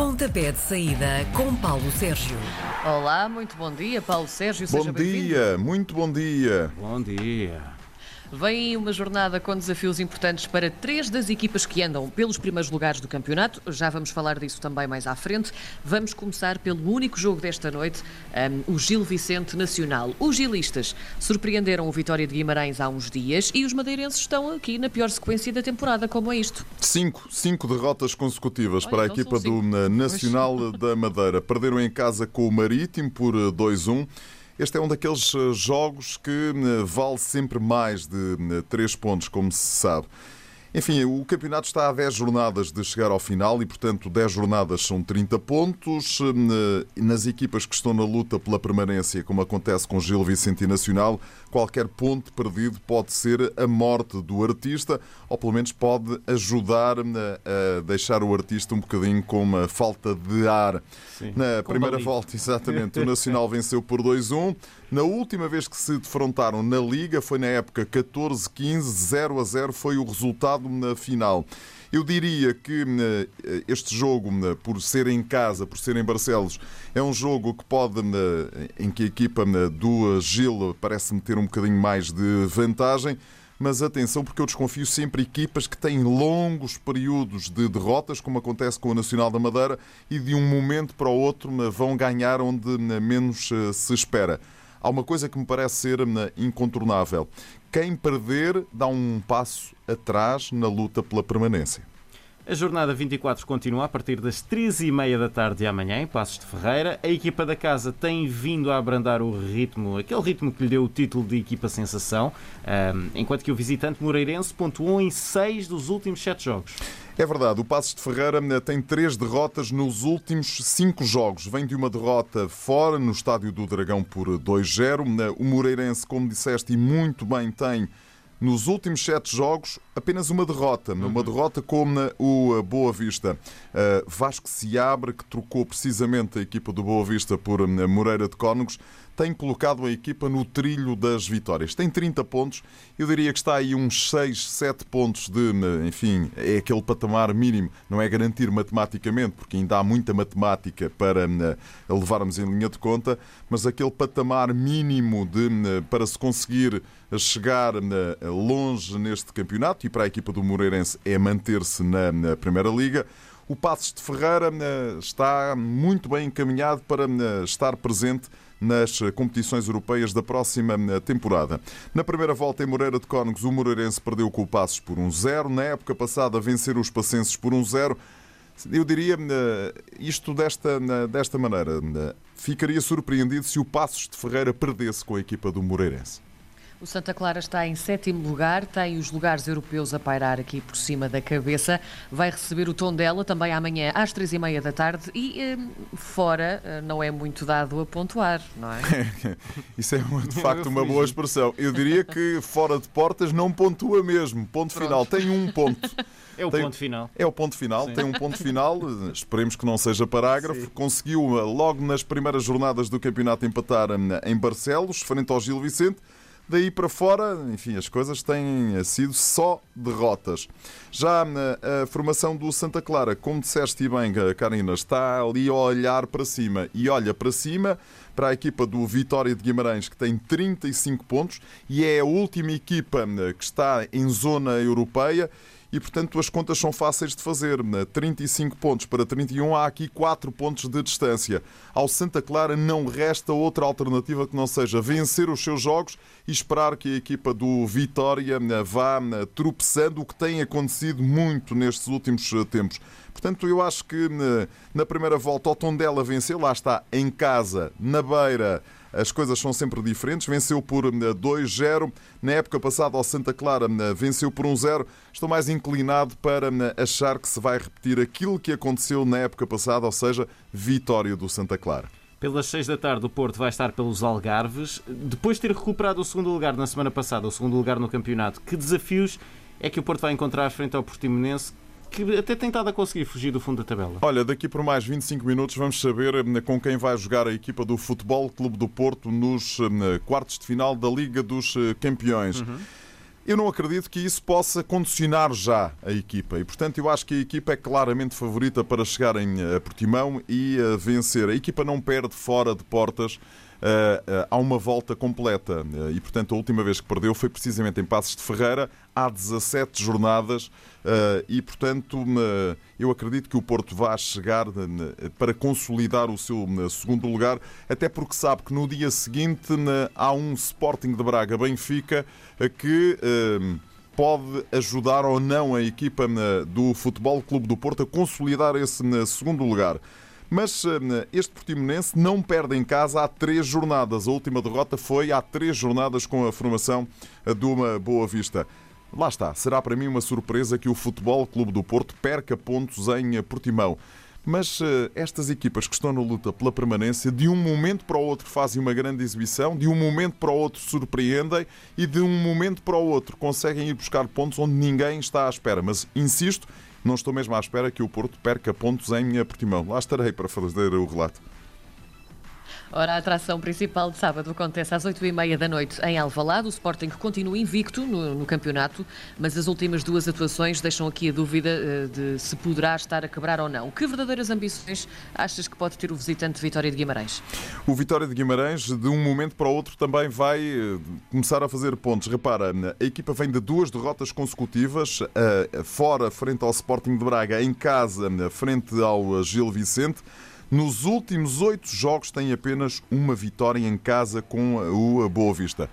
Pontapé de saída com Paulo Sérgio. Olá, muito bom dia, Paulo Sérgio. Bom seja bem-vindo. dia, muito bom dia. Bom dia. Vem uma jornada com desafios importantes para três das equipas que andam pelos primeiros lugares do campeonato. Já vamos falar disso também mais à frente. Vamos começar pelo único jogo desta noite, um, o Gil Vicente Nacional. Os gilistas surpreenderam o Vitória de Guimarães há uns dias e os madeirenses estão aqui na pior sequência da temporada. Como é isto? Cinco, cinco derrotas consecutivas Olha, para a então equipa do eh, Nacional da Madeira. Perderam em casa com o Marítimo por eh, 2-1. Este é um daqueles eh, jogos que eh, vale sempre mais de 3 pontos, como se sabe. Enfim, o campeonato está a 10 jornadas de chegar ao final e, portanto, 10 jornadas são 30 pontos. Eh, Nas equipas que estão na luta pela permanência, como acontece com Gil Vicente e Nacional, qualquer ponto perdido pode ser a morte do artista, ou pelo menos pode ajudar eh, a deixar o artista um bocadinho com uma falta de ar. Sim. Na Com primeira volta, exatamente, o Nacional venceu por 2-1. Na última vez que se defrontaram na Liga foi na época 14-15, 0 a 0 foi o resultado na final. Eu diria que eh, este jogo, eh, por ser em casa, por ser em Barcelos, é um jogo que pode, eh, em que a equipa do Gil parece-me ter um bocadinho mais de vantagem. Mas atenção, porque eu desconfio sempre equipas que têm longos períodos de derrotas, como acontece com o Nacional da Madeira, e de um momento para o outro vão ganhar onde menos eh, se espera. Há uma coisa que me parece ser incontornável. Quem perder dá um passo atrás na luta pela permanência. A jornada 24 continua a partir das 13h30 da tarde de amanhã, em Passos de Ferreira. A equipa da casa tem vindo a abrandar o ritmo, aquele ritmo que lhe deu o título de equipa sensação, enquanto que o visitante Moreirense pontuou em 6 dos últimos 7 jogos. É verdade, o Passos de Ferreira eh, tem três derrotas nos últimos cinco jogos. Vem de uma derrota fora, no Estádio do Dragão, por 2-0. Eh, O Moreirense, como disseste, e muito bem, tem nos últimos sete jogos apenas uma derrota. Uma derrota como eh, o eh, Boa Vista. Eh, Vasco Seabra, que trocou precisamente a equipa do Boa Vista por eh, Moreira de Cónegos, tem colocado a equipa no trilho das vitórias. Tem 30 pontos, eu diria que está aí uns 6, 7 pontos de, enfim, é aquele patamar mínimo. Não é garantir matematicamente, porque ainda há muita matemática para eh, levarmos em linha de conta, mas aquele patamar mínimo de, eh, para se conseguir chegar eh, longe neste campeonato e para a equipa do Moreirense é manter-se na, Primeira Liga. O Passos de Ferreira está muito bem encaminhado para estar presente nas competições europeias da próxima eh, temporada. Na primeira volta em Moreira de Cónegos, o Moreirense perdeu com o Passos por 1-0. Na época passada, venceram os passenses por 1-0. Eu diria eh, isto desta, desta maneira. eh, Ficaria surpreendido se o Passos de Ferreira perdesse com a equipa do Moreirense. O Santa Clara está em sétimo lugar, tem os lugares europeus a pairar aqui por cima da cabeça. Vai receber o tom dela também amanhã às três e meia da tarde e eh, fora eh, não é muito dado a pontuar, não é? Isso é de facto uma boa expressão. Eu diria que fora de portas não pontua mesmo. Ponto final. Tem um ponto. É o Tem- ponto final. É o ponto final, Sim. tem um ponto final, esperemos que não seja parágrafo. Conseguiu eh, logo nas primeiras jornadas do campeonato empatar eh, em Barcelos, frente ao Gil Vicente. Daí para fora, enfim, as coisas têm sido só derrotas. Já eh, a formação do Santa Clara, como disseste bem, eh, Karina, está ali a olhar para cima e olha para cima para a equipa do Vitória de Guimarães, que tem 35 pontos e é a última equipa eh, que está em zona europeia e, portanto, as contas são fáceis de fazer. 35 pontos para 31, há aqui 4 pontos de distância. Ao Santa Clara não resta outra alternativa que não seja vencer os seus jogos e esperar que a equipa do Vitória eh, vá eh, tropeçando, o que tem acontecido muito nestes últimos eh, tempos. Portanto, eu acho que na primeira volta o Tondela venceu, lá está, em casa, na beira. As coisas são sempre diferentes. Venceu por eh, 2-0. Na época passada, ao Santa Clara eh, venceu por 1-0. Estou mais inclinado para eh, achar que se vai repetir aquilo que aconteceu na época passada, ou seja, vitória do Santa Clara. Pelas 6 da tarde, o Porto vai estar pelos Algarves. Depois de ter recuperado o segundo lugar na semana passada, o segundo lugar no campeonato, que desafios é que o Porto vai encontrar frente ao Portimonense, que até tem estado a conseguir fugir do fundo da tabela? Olha, daqui por mais 25 minutos vamos saber eh, com quem vai jogar a equipa do Futebol Clube do Porto nos eh, quartos de final da Liga dos eh, Campeões. Eu não acredito que isso possa condicionar já a equipa e, portanto, eu acho que a equipa é claramente favorita para chegar em eh, Portimão e uh, vencer. A equipa não perde fora de portas. Uh, uh, há uma volta completa e, portanto, a última vez que perdeu foi precisamente em Passos de Ferreira, há 17 jornadas e, portanto, eu acredito que o Porto vai chegar para consolidar o seu segundo lugar, até porque sabe que no dia seguinte há um Sporting de Braga-Benfica que pode ajudar ou não a equipa do Futebol Clube do Porto a consolidar esse segundo lugar. Mas este Portimonense não perde em casa há três jornadas. A última derrota foi há três jornadas com a formação de uma Boa Vista. Lá está, será para mim uma surpresa que o Futebol Clube do Porto perca pontos em Portimão. Mas estas equipas que estão na luta pela permanência, de um momento para o outro fazem uma grande exibição, de um momento para o outro surpreendem e de um momento para o outro conseguem ir buscar pontos onde ninguém está à espera. Mas insisto, não estou mesmo à espera que o Porto perca pontos em Portimão. Lá estarei para fazer o relato. Ora, a atração principal de sábado acontece às 8h30 da noite em Alvalade. O Sporting continua invicto no, no, campeonato, mas as últimas duas atuações deixam aqui a dúvida uh, de se poderá estar a quebrar ou não. Que verdadeiras ambições achas que pode ter o visitante Vitória de Guimarães? O Vitória de Guimarães, de um momento para o outro, também vai uh, começar a fazer pontos. Repara, a equipa vem de duas derrotas consecutivas, uh, fora frente ao Sporting de Braga, em casa frente ao Gil Vicente. Nos últimos oito jogos tem apenas uma vitória em casa com o Boa Vista.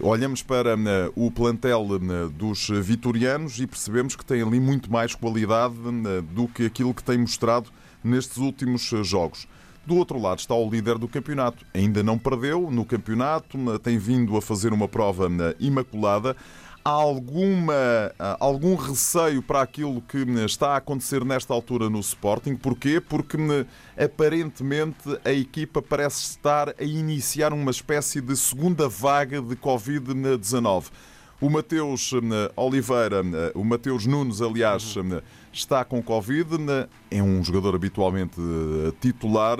Olhamos para uh, o plantel uh, dos vitorianos e percebemos que tem ali muito mais qualidade uh, do que aquilo que tem mostrado nestes últimos jogos. Do outro lado está o líder do campeonato. Ainda não perdeu no campeonato, tem vindo a fazer uma prova imaculada alguma, algum receio para aquilo que está a acontecer nesta altura no Sporting. Porquê? Porque aparentemente a equipa parece estar a iniciar uma espécie de segunda vaga de Covid-19. O Mateus Oliveira, o Mateus Nunes, aliás, está com Covid, é um jogador habitualmente eh, titular.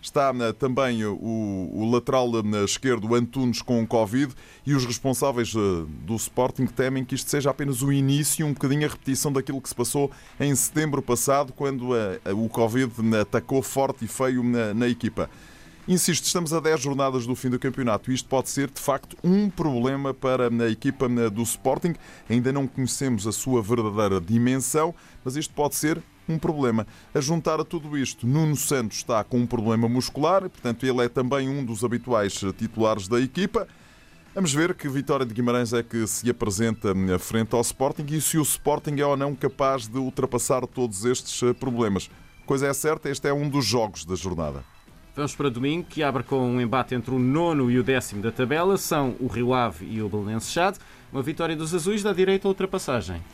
Está também o, lateral esquerdo, Antunes, com Covid, e os responsáveis eh, do Sporting temem que isto seja apenas o início, um bocadinho a repetição daquilo que se passou em setembro passado, quando a, o Covid atacou forte e feio na equipa. Insisto, estamos a 10 jornadas do fim do campeonato. Isto pode ser, de facto, um problema para a equipa do Sporting. Ainda não conhecemos a sua verdadeira dimensão, mas isto pode ser um problema. A juntar a tudo isto, Nuno Santos está com um problema muscular, portanto, ele é também um dos habituais titulares da equipa. Vamos ver que Vitória de Guimarães é que se apresenta frente ao Sporting e se o Sporting é ou não capaz de ultrapassar todos estes problemas. Coisa é certa, este é um dos jogos da jornada. Vamos para domingo, que abre com um embate entre o nono e o décimo da tabela. São o Rio Ave e o Belenenses Chade. Uma vitória dos azuis dá direito à ultrapassagem.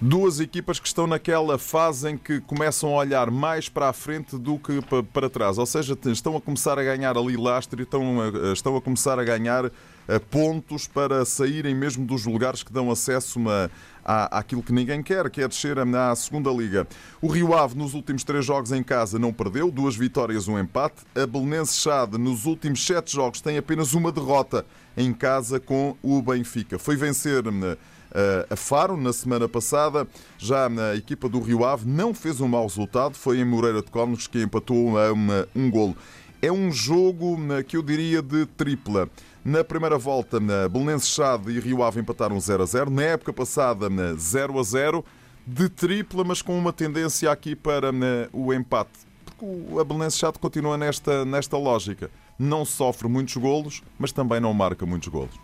Duas equipas que estão naquela fase em que começam a olhar mais para a frente do que para trás. Ou seja, estão a começar a ganhar ali lastre, estão a, estão a começar a ganhar pontos para saírem mesmo dos lugares que dão acesso uma, à, àquilo que ninguém quer, que é descer à segunda liga. O Rio Ave nos últimos três jogos em casa não perdeu, duas vitórias, um empate. A Belenense Chade nos últimos sete jogos tem apenas uma derrota em casa com o Benfica. Foi vencer eh, a Faro na semana passada. Já na equipa do Rio Ave não fez um mau resultado, foi em Moreira de Cónegos que empatou a um golo. É um jogo que eu diria de tripla. Na primeira volta, Belenenses Chade e Rio Ave empataram 0 a 0. Na época passada, 0 a 0. De tripla, mas com uma tendência aqui para o empate. Porque a Belenenses Chade continua nesta, nesta lógica. Não sofre muitos golos, mas também não marca muitos golos.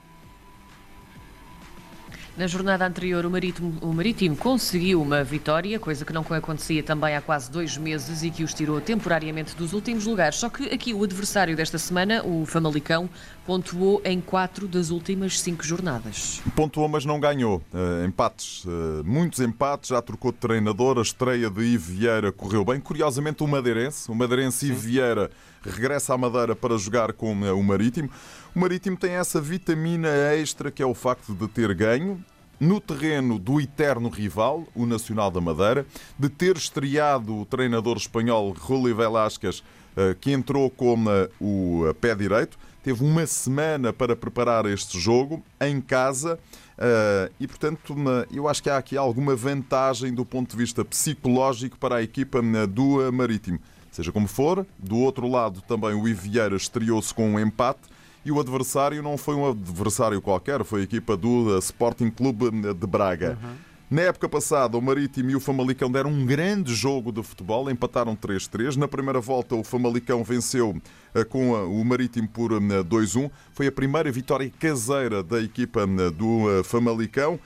Na jornada anterior, o Marítimo, o Marítimo conseguiu uma vitória, coisa que não acontecia também há quase dois meses e que os tirou temporariamente dos últimos lugares. Só que aqui o adversário desta semana, o Famalicão, pontuou em quatro das últimas cinco jornadas. Pontuou, mas não ganhou. Uh, empates, uh, muitos empates, já trocou de treinador. A estreia de Ivo Vieira correu bem. Curiosamente, o Madeirense, o Madeirense Ivo Vieira regressa à Madeira para jogar com uh, o Marítimo. O Marítimo tem essa vitamina extra que é o facto de ter ganho no terreno do eterno rival, o Nacional da Madeira, de ter estreado o treinador espanhol Rui Velasquez, eh, que entrou como o pé direito, teve uma semana para preparar este jogo em casa. Uh, e, portanto, eu acho que há aqui alguma vantagem do ponto de vista psicológico para a equipa do Marítimo. Seja como for, do outro lado também o Ivieira estreou-se com um empate e o adversário não foi um adversário qualquer, foi a equipa do Sporting Clube de Braga. Uhum. Na época passada, o Marítimo e o Famalicão deram um grande jogo de futebol, empataram 3-3. Na primeira volta, o Famalicão venceu eh, com eh, o Marítimo por 2-1. Eh, Foi a primeira vitória caseira da equipa do Famalicão.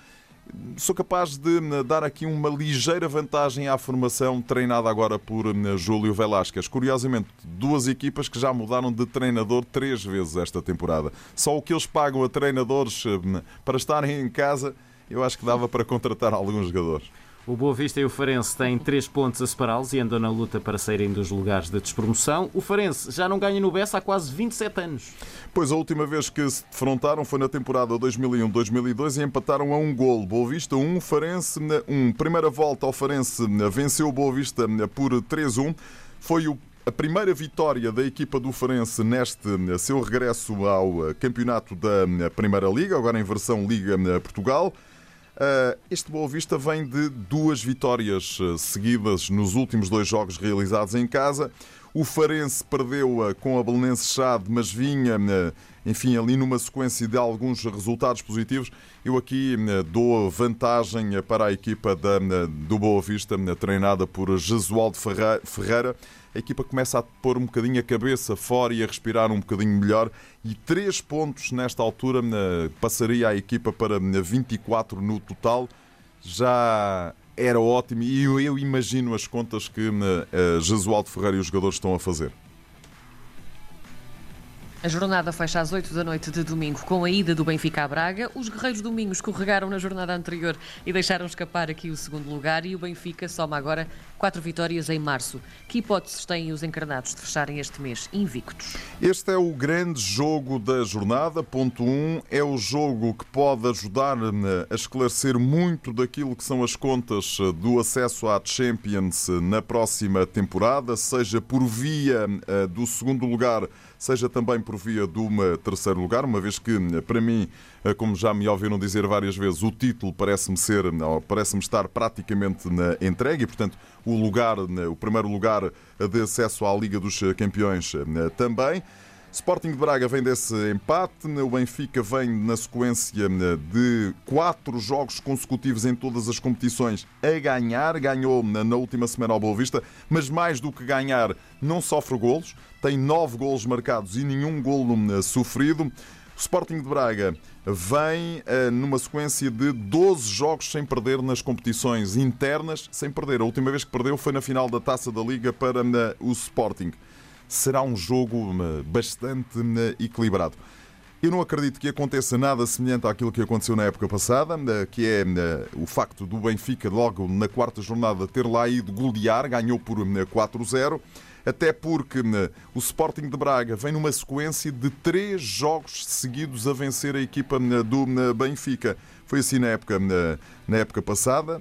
Sou capaz de dar aqui uma ligeira vantagem à formação treinada agora por Júlio Velasquez. Curiosamente, duas equipas que já mudaram de treinador três vezes esta temporada. Só o que eles pagam a treinadores para estarem em casa eu acho que dava para contratar alguns jogadores. O Boa Vista e o Farense têm 3 pontos a separá-los e andam na luta para saírem dos lugares de despromoção. O Farense já não ganha no Bessa há quase 27 anos. Pois a última vez que se defrontaram foi na temporada 2001-2002 e empataram a um gol. Boa Vista 1, Farense 1. Primeira volta ao Farense venceu o Boa Vista por 3-1. Foi o a primeira vitória da equipa do Farense neste seu regresso ao campeonato da Primeira Liga, agora em versão Liga Portugal. Uh, este Boa Vista vem de duas vitórias uh, seguidas nos últimos dois jogos realizados em casa. O Farense perdeu uh, com a Belenense Chade, mas vinha, enfim, ali numa sequência de alguns resultados positivos. Eu aqui dou vantagem para a equipa da, do Boa Vista, treinada por Jesualdo Ferreira a equipa começa a pôr um bocadinho a cabeça fora e a respirar um bocadinho melhor. E três pontos nesta altura passaria a equipa para 24 no total. Já era ótimo e eu imagino as contas que Jesualdo Ferreira e os jogadores estão a fazer. A jornada fecha às 8 da noite de domingo com a ida do Benfica a Braga. Os guerreiros domingos escorregaram na jornada anterior e deixaram escapar aqui o segundo lugar e o Benfica soma agora quatro vitórias em março. Que hipóteses têm os encarnados de fecharem este mês invictos? Este é o grande jogo da jornada. Ponto 1 um, é o jogo que pode ajudar a esclarecer muito daquilo que são as contas do acesso à Champions na próxima temporada, seja por via eh, do segundo lugar seja também por via uma terceiro lugar, uma vez que, para mim, como já me ouviram dizer várias vezes, o título parece-me ser, parece-me estar praticamente na entrega e, portanto, o lugar, o primeiro lugar de acesso à Liga dos Campeões eh, também. Sporting de Braga vem desse empate, o Benfica vem na sequência eh, de quatro jogos consecutivos em todas as competições a ganhar. Ganhou na última semana ao Boa Vista, mas mais do que ganhar, não sofre golos tem nove golos marcados e nenhum golo eh, sofrido. O Sporting de Braga vem uh, numa sequência de 12 jogos sem perder nas competições internas, sem perder. A última vez que perdeu foi na final da Taça da Liga para uh, o Sporting. Será um jogo uh, bastante equilibrado. Eu não acredito que aconteça nada semelhante àquilo que aconteceu na época passada, que é o facto do Benfica, logo na quarta jornada, ter lá ido golear, ganhou por 4-0 até porque né, o Sporting de Braga vem numa sequência de três jogos seguidos a vencer a equipa né, do né, Benfica. Foi assim na época, na época passada,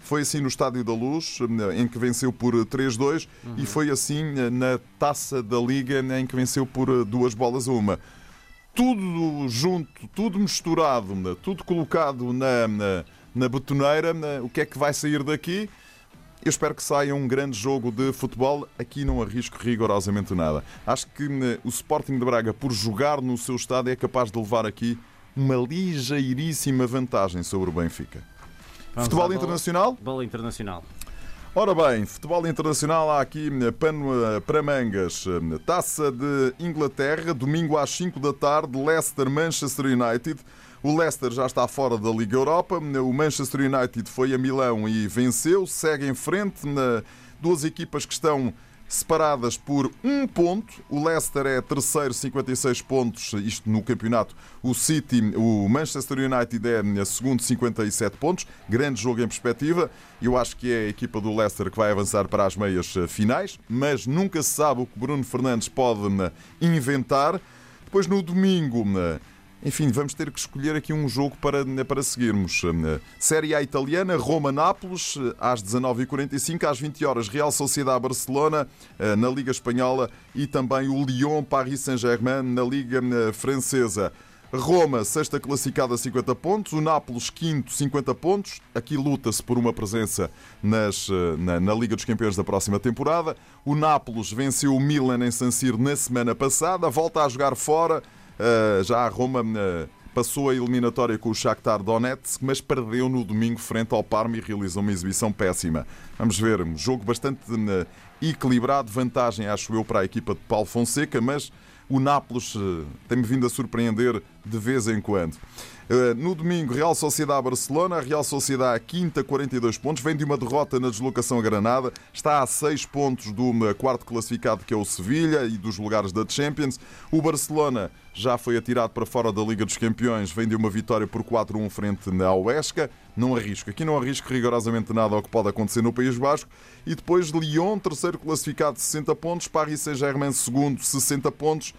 foi assim no Estádio da Luz, em que venceu por 3-2, uhum. e foi assim na Taça da Liga, em que venceu por duas bolas a uma. Tudo junto, tudo misturado, tudo colocado na, na, na betoneira, o que é que vai sair daqui? Eu espero que saia um grande jogo de futebol. Aqui não arrisco rigorosamente nada. Acho que hum, o Sporting de Braga, por jogar no seu estado, é capaz de levar aqui uma ligeiríssima vantagem sobre o Benfica. Vamos futebol internacional? Bola internacional. Ora bem, futebol internacional, há aqui hum, pano eh, para mangas. Hum, taça de Inglaterra, domingo às 5 da tarde, Leicester, Manchester United. O Leicester já está fora da Liga Europa. O Manchester United foi a Milão e venceu. Segue em frente. Duas equipas que estão separadas por um ponto. O Leicester é terceiro, 56 pontos, isto no campeonato. O City, o Manchester United é segundo, 57 pontos. Grande jogo em perspectiva. Eu acho que é a equipa do Leicester que vai avançar para as meias finais, mas nunca se sabe o que Bruno Fernandes pode inventar. Depois no domingo enfim, vamos ter que escolher aqui um jogo para, para seguirmos. Série A italiana, Roma-Nápoles, às 19h45, às 20 horas Real Sociedade-Barcelona, na Liga Espanhola, e também o Lyon-Paris Saint-Germain, na Liga Francesa. Roma, sexta classificada, 50 pontos. O Nápoles, quinto, 50 pontos. Aqui luta-se por uma presença nas, na, na, Liga dos Campeões da próxima temporada. O Nápoles venceu o Milan em San Siro na semana passada. Volta a jogar fora. Uh, já a Roma uh, passou a eliminatória com o Shakhtar Donetsk, mas perdeu no domingo frente ao Parma e realizou uma exibição péssima. Vamos ver, um jogo bastante uh, equilibrado. Vantagem, acho eu, para a equipa de Paulo Fonseca, mas o Nápoles eh, tem-me vindo a surpreender de vez em quando. Eh, no domingo, Real Sociedade Barcelona, a Real Sociedade quinta, 42 pontos, vem de uma derrota na deslocação a Granada, está a 6 pontos do quarto classificado que é o Sevilha e dos lugares da Champions. O Barcelona já foi atirado para fora da Liga dos Campeões, vem de uma vitória por 4-1 frente ao Huesca. Não arrisco, aqui não arrisco rigorosamente nada ao que pode acontecer no País Basco. E depois Lyon, terceiro classificado, 60 pontos, Paris Saint-Germain, segundo, 60 pontos.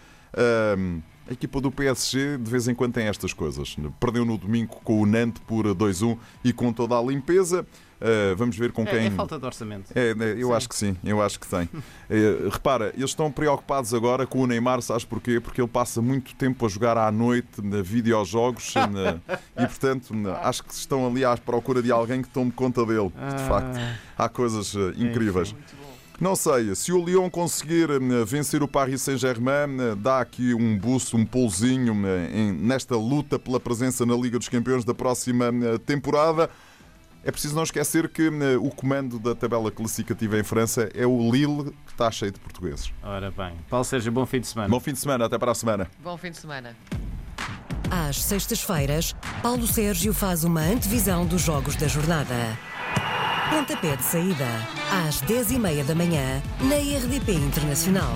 Um, a equipa do PSG de vez em quando tem estas coisas. Perdeu no domingo com o Nantes por 2-1 e com toda a limpeza. Uh, vamos ver com é, quem. É falta de orçamento. É, né, eu sim. acho que sim, eu acho que tem. uh, repara, eles estão preocupados agora com o Neymar, sabes porquê? Porque ele passa muito tempo a jogar à noite na videojogos na, e, portanto, na, acho que estão ali à procura de alguém que tome conta dele. De ah. facto, há coisas uh, incríveis. Não sei, se o Lyon conseguir eh, vencer o Paris Saint-Germain, eh, dá aqui um boost, um pulzinho eh, nesta luta pela presença na Liga dos Campeões da próxima temporada. É preciso não esquecer que o comando da tabela classificativa em França é o Lille, que está cheio de portugueses. Ora bem. Paulo Sérgio, bom fim de semana. Bom fim de semana, até para a semana. Bom fim de semana. Às sextas-feiras, Paulo Sérgio faz uma antevisão dos jogos da jornada. Pontapé de saída, às 10h30 da manhã, na RDP Internacional.